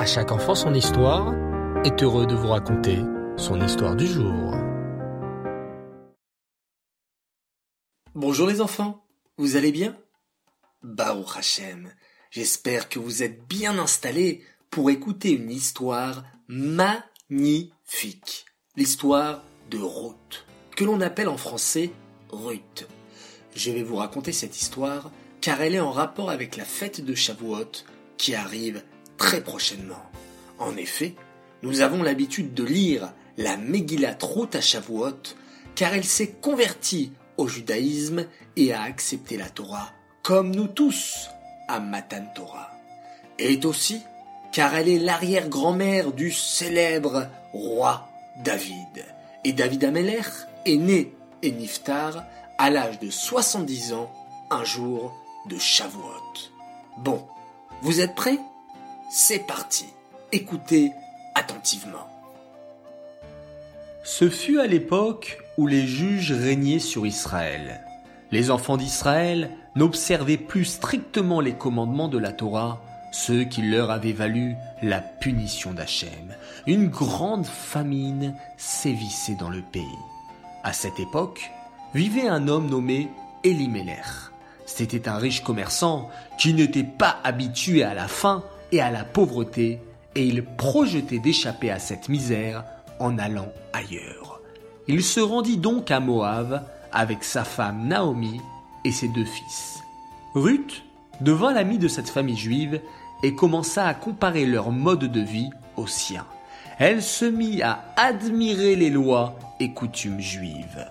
À chaque enfant son histoire est heureux de vous raconter son histoire du jour. Bonjour les enfants, vous allez bien? Baruch Hashem, j'espère que vous êtes bien installés pour écouter une histoire magnifique. L'histoire de Ruth, que l'on appelle en français Ruth. Je vais vous raconter cette histoire car elle est en rapport avec la fête de Shavuot qui arrive très prochainement. En effet, nous avons l'habitude de lire la Megillat Ruth à Shavuot car elle s'est convertie au judaïsme et a accepté la Torah comme nous tous à Matan Torah. Et aussi car elle est l'arrière-grand-mère du célèbre roi David. Et David Ameller est né et Niftar à l'âge de 70 ans un jour de Shavuot. Bon, vous êtes prêts? C'est parti. Écoutez attentivement. Ce fut à l'époque où les juges régnaient sur Israël. Les enfants d'Israël n'observaient plus strictement les commandements de la Torah, ceux qui leur avaient valu la punition d'Hachem. Une grande famine sévissait dans le pays. À cette époque, vivait un homme nommé Elimelech. C'était un riche commerçant qui n'était pas habitué à la faim et à la pauvreté, et il projetait d'échapper à cette misère en allant ailleurs. Il se rendit donc à Moab avec sa femme Naomi et ses deux fils. Ruth devint l'amie de cette famille juive et commença à comparer leur mode de vie au sien. Elle se mit à admirer les lois et coutumes juives.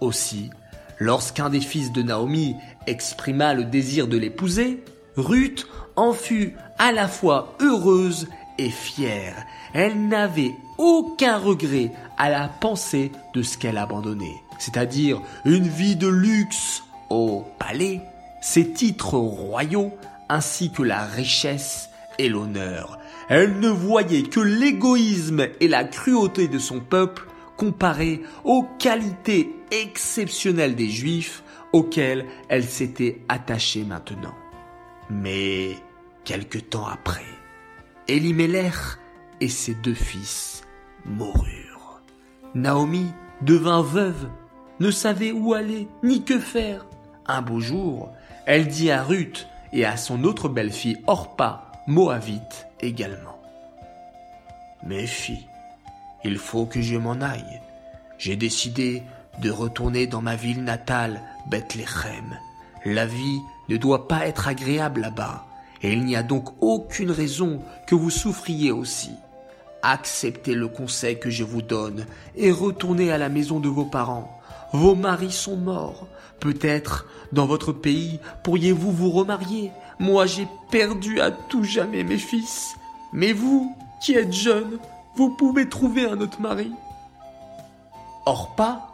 Aussi, Lorsqu'un des fils de Naomi exprima le désir de l'épouser, Ruth en fut à la fois heureuse et fière. Elle n'avait aucun regret à la pensée de ce qu'elle abandonnait, c'est-à-dire une vie de luxe au palais, ses titres royaux, ainsi que la richesse et l'honneur. Elle ne voyait que l'égoïsme et la cruauté de son peuple comparée aux qualités exceptionnelles des Juifs auxquels elle s'était attachée maintenant. Mais quelque temps après, Elimelech et ses deux fils moururent. Naomi devint veuve, ne savait où aller ni que faire. Un beau jour, elle dit à Ruth et à son autre belle-fille Orpa, Moabite également. Mes filles, il faut que je m'en aille. J'ai décidé de retourner dans ma ville natale, Bethléem. La vie ne doit pas être agréable là-bas, et il n'y a donc aucune raison que vous souffriez aussi. Acceptez le conseil que je vous donne et retournez à la maison de vos parents. Vos maris sont morts. Peut-être, dans votre pays, pourriez-vous vous remarier. Moi, j'ai perdu à tout jamais mes fils. Mais vous, qui êtes jeunes, vous pouvez trouver un autre mari. Orpa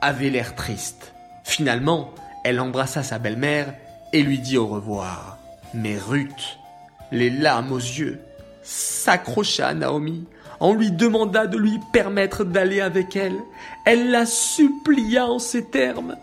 avait l'air triste. Finalement, elle embrassa sa belle-mère et lui dit au revoir. Mais Ruth, les larmes aux yeux, s'accrocha à Naomi, on lui demanda de lui permettre d'aller avec elle. Elle la supplia en ces termes.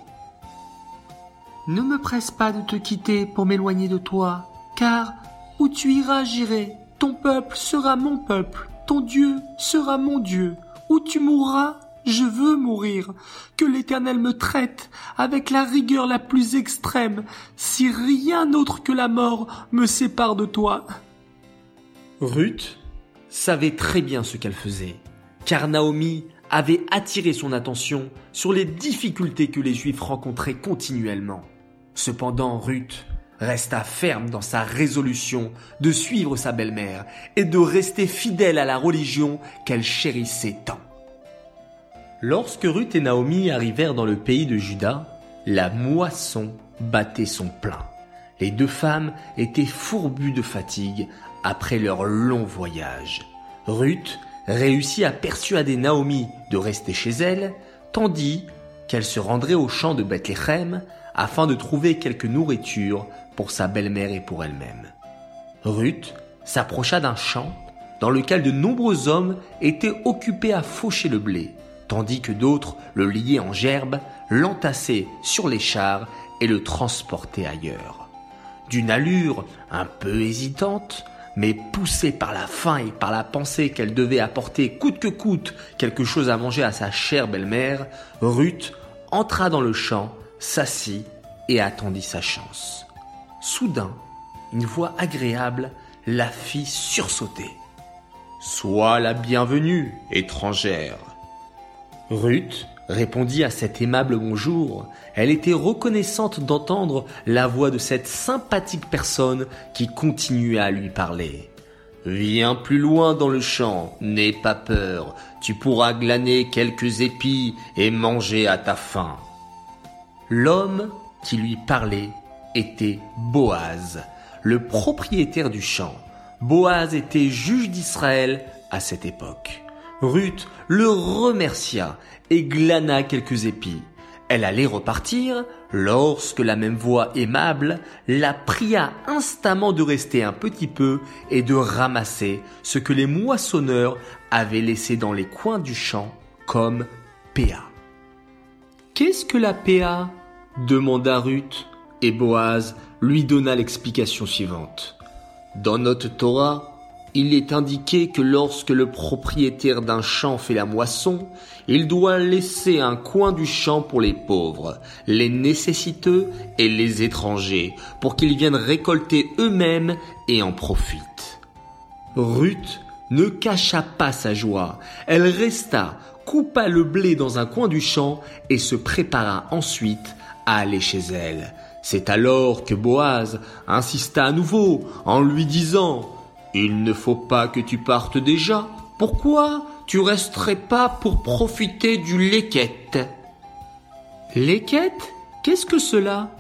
Ne me presse pas de te quitter pour m'éloigner de toi, car où tu iras j'irai, ton peuple sera mon peuple, ton Dieu sera mon Dieu. Où tu mourras, je veux mourir. Que l'Éternel me traite avec la rigueur la plus extrême, si rien autre que la mort me sépare de toi. Ruth savait très bien ce qu'elle faisait, car Naomi avait attiré son attention sur les difficultés que les Juifs rencontraient continuellement. Cependant, Ruth resta ferme dans sa résolution de suivre sa belle-mère et de rester fidèle à la religion qu'elle chérissait tant. Lorsque Ruth et Naomi arrivèrent dans le pays de Juda, la moisson battait son plein. Les deux femmes étaient fourbues de fatigue après leur long voyage. Ruth réussit à persuader Naomi de rester chez elle, tandis qu'elle se rendrait au champ de Bethléem afin de trouver quelque nourriture pour sa belle-mère et pour elle-même. Ruth s'approcha d'un champ dans lequel de nombreux hommes étaient occupés à faucher le blé, tandis que d'autres le liaient en gerbe, l'entassaient sur les chars et le transportaient ailleurs. D'une allure un peu hésitante, mais poussée par la faim et par la pensée qu'elle devait apporter coûte que coûte quelque chose à manger à sa chère belle-mère, Ruth entra dans le champ, s'assit et attendit sa chance. Soudain, une voix agréable la fit sursauter. Sois la bienvenue, étrangère. Ruth répondit à cet aimable bonjour. Elle était reconnaissante d'entendre la voix de cette sympathique personne qui continuait à lui parler. Viens plus loin dans le champ, n'aie pas peur, tu pourras glaner quelques épis et manger à ta faim. L'homme qui lui parlait était Boaz, le propriétaire du champ. Boaz était juge d'Israël à cette époque. Ruth le remercia et glana quelques épis. Elle allait repartir lorsque la même voix aimable la pria instamment de rester un petit peu et de ramasser ce que les moissonneurs avaient laissé dans les coins du champ comme PA. Qu'est-ce que la PA demanda Ruth et Boaz lui donna l'explication suivante. Dans notre Torah, il est indiqué que lorsque le propriétaire d'un champ fait la moisson, il doit laisser un coin du champ pour les pauvres, les nécessiteux et les étrangers, pour qu'ils viennent récolter eux-mêmes et en profitent. Ruth ne cacha pas sa joie, elle resta, coupa le blé dans un coin du champ et se prépara ensuite à aller chez elle. C'est alors que Boaz insista à nouveau en lui disant il ne faut pas que tu partes déjà. Pourquoi tu resterais pas pour profiter du leket Leket Qu'est-ce que cela?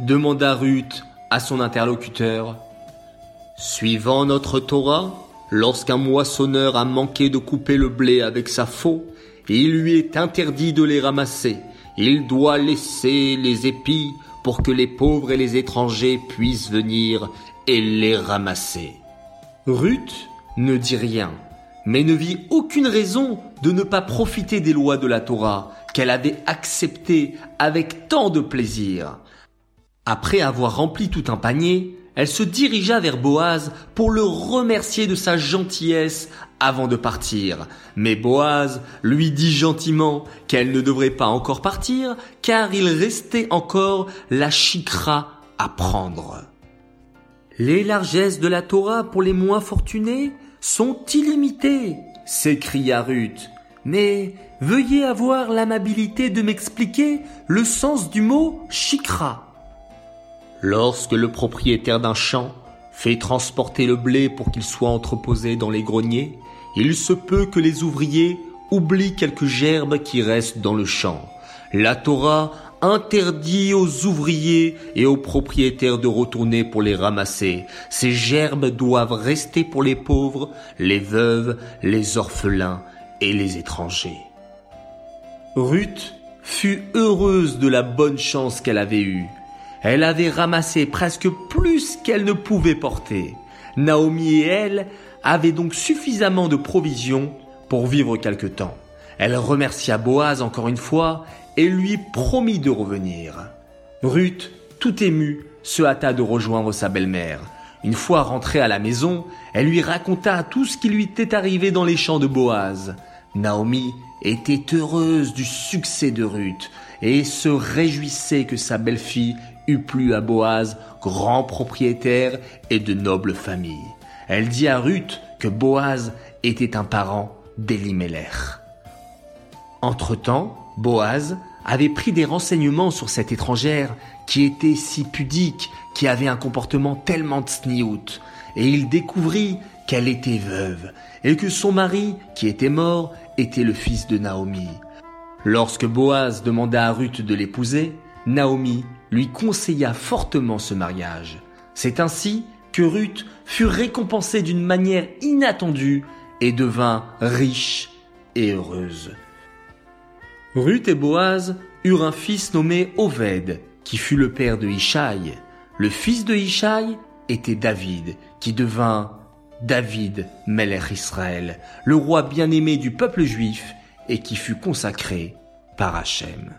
demanda Ruth à son interlocuteur. Suivant notre Torah, lorsqu'un moissonneur a manqué de couper le blé avec sa faux, il lui est interdit de les ramasser. Il doit laisser les épis pour que les pauvres et les étrangers puissent venir et les ramasser. Ruth ne dit rien, mais ne vit aucune raison de ne pas profiter des lois de la Torah qu'elle avait acceptées avec tant de plaisir. Après avoir rempli tout un panier, elle se dirigea vers Boaz pour le remercier de sa gentillesse avant de partir. Mais Boaz lui dit gentiment qu'elle ne devrait pas encore partir car il restait encore la chikra à prendre. Les largesses de la Torah pour les moins fortunés sont illimitées, s'écria Ruth. Mais veuillez avoir l'amabilité de m'expliquer le sens du mot chikra. Lorsque le propriétaire d'un champ fait transporter le blé pour qu'il soit entreposé dans les greniers, il se peut que les ouvriers oublient quelques gerbes qui restent dans le champ. La Torah interdit aux ouvriers et aux propriétaires de retourner pour les ramasser. Ces gerbes doivent rester pour les pauvres, les veuves, les orphelins et les étrangers. Ruth fut heureuse de la bonne chance qu'elle avait eue. Elle avait ramassé presque plus qu'elle ne pouvait porter. Naomi et elle avaient donc suffisamment de provisions pour vivre quelque temps. Elle remercia Boaz encore une fois et lui promit de revenir. Ruth, tout émue, se hâta de rejoindre sa belle-mère. Une fois rentrée à la maison, elle lui raconta tout ce qui lui était arrivé dans les champs de Boaz. Naomi était heureuse du succès de Ruth et se réjouissait que sa belle-fille eût plu à Boaz, grand propriétaire et de noble famille. Elle dit à Ruth que Boaz était un parent d'Elimelech. Entre-temps, Boaz avait pris des renseignements sur cette étrangère qui était si pudique, qui avait un comportement tellement tsniout, et il découvrit qu'elle était veuve, et que son mari, qui était mort, était le fils de Naomi. Lorsque Boaz demanda à Ruth de l'épouser, Naomi lui conseilla fortement ce mariage. C'est ainsi que Ruth fut récompensée d'une manière inattendue et devint riche et heureuse. Ruth et Boaz eurent un fils nommé Oved, qui fut le père de Ishaï. Le fils de Ishaï était David, qui devint David Melech Israël, le roi bien-aimé du peuple juif et qui fut consacré par Hachem.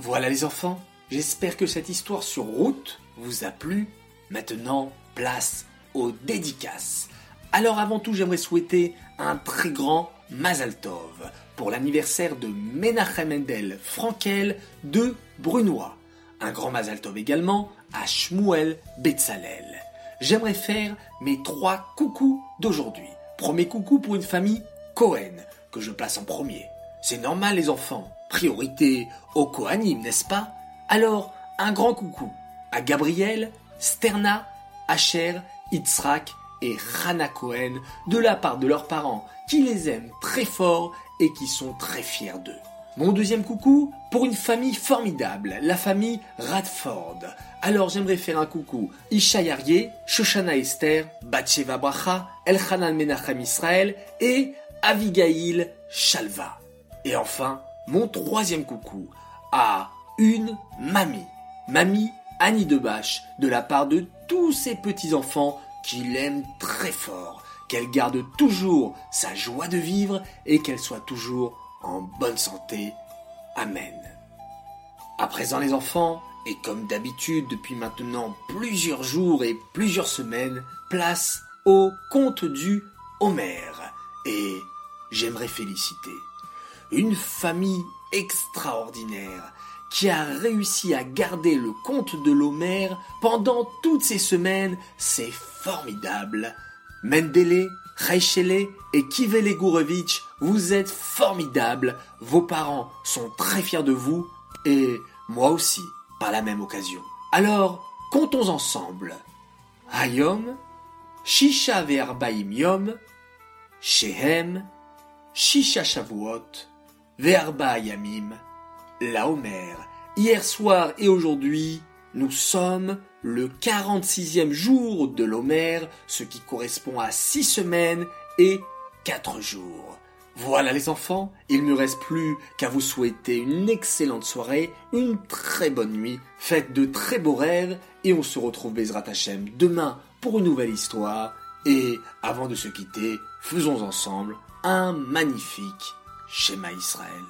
Voilà les enfants, j'espère que cette histoire sur route vous a plu. Maintenant, place aux dédicaces. Alors avant tout, j'aimerais souhaiter un très grand Mazal Tov pour l'anniversaire de Menachem Mendel Frankel de Brunois. Un grand Mazal Tov également à Shmuel Betzalel. J'aimerais faire mes trois coucous d'aujourd'hui. Premier coucou pour une famille Cohen, que je place en premier. C'est normal les enfants, priorité au Kohanim, n'est-ce pas? Alors, un grand coucou à Gabriel, Sterna, Asher, Yitzhak et Hannah Cohen de la part de leurs parents qui les aiment très fort et qui sont très fiers d'eux. Mon deuxième coucou pour une famille formidable, la famille Radford. Alors j'aimerais faire un coucou Isha Yarié, Shoshana Esther, Batsheva Bracha, Elchanan Menachem Israël et Avigail Shalva. Et enfin, mon troisième coucou à une mamie, mamie Annie Debache, de la part de tous ses petits-enfants qui l'aiment très fort, qu'elle garde toujours sa joie de vivre et qu'elle soit toujours en bonne santé. Amen. À présent les enfants, et comme d'habitude depuis maintenant plusieurs jours et plusieurs semaines, place au conte du Homère. Et j'aimerais féliciter une famille extraordinaire qui a réussi à garder le conte de l'Homère pendant toutes ces semaines, c'est formidable. Mendele, Reichele et Kivele Gourovitch, vous êtes formidables, vos parents sont très fiers de vous, et moi aussi, par la même occasion. Alors, comptons ensemble. Hayom, Shisha Ve'arbaim Yom, Shehem, Shisha Shavuot, Ve'arba Yamim, la Homer. Hier soir et aujourd'hui, nous sommes le 46e jour de l'Homer, ce qui correspond à 6 semaines et 4 jours. Voilà les enfants, il ne me reste plus qu'à vous souhaiter une excellente soirée, une très bonne nuit, faites de très beaux rêves et on se retrouve Bezrat Hashem demain pour une nouvelle histoire. Et avant de se quitter, faisons ensemble un magnifique schéma Israël.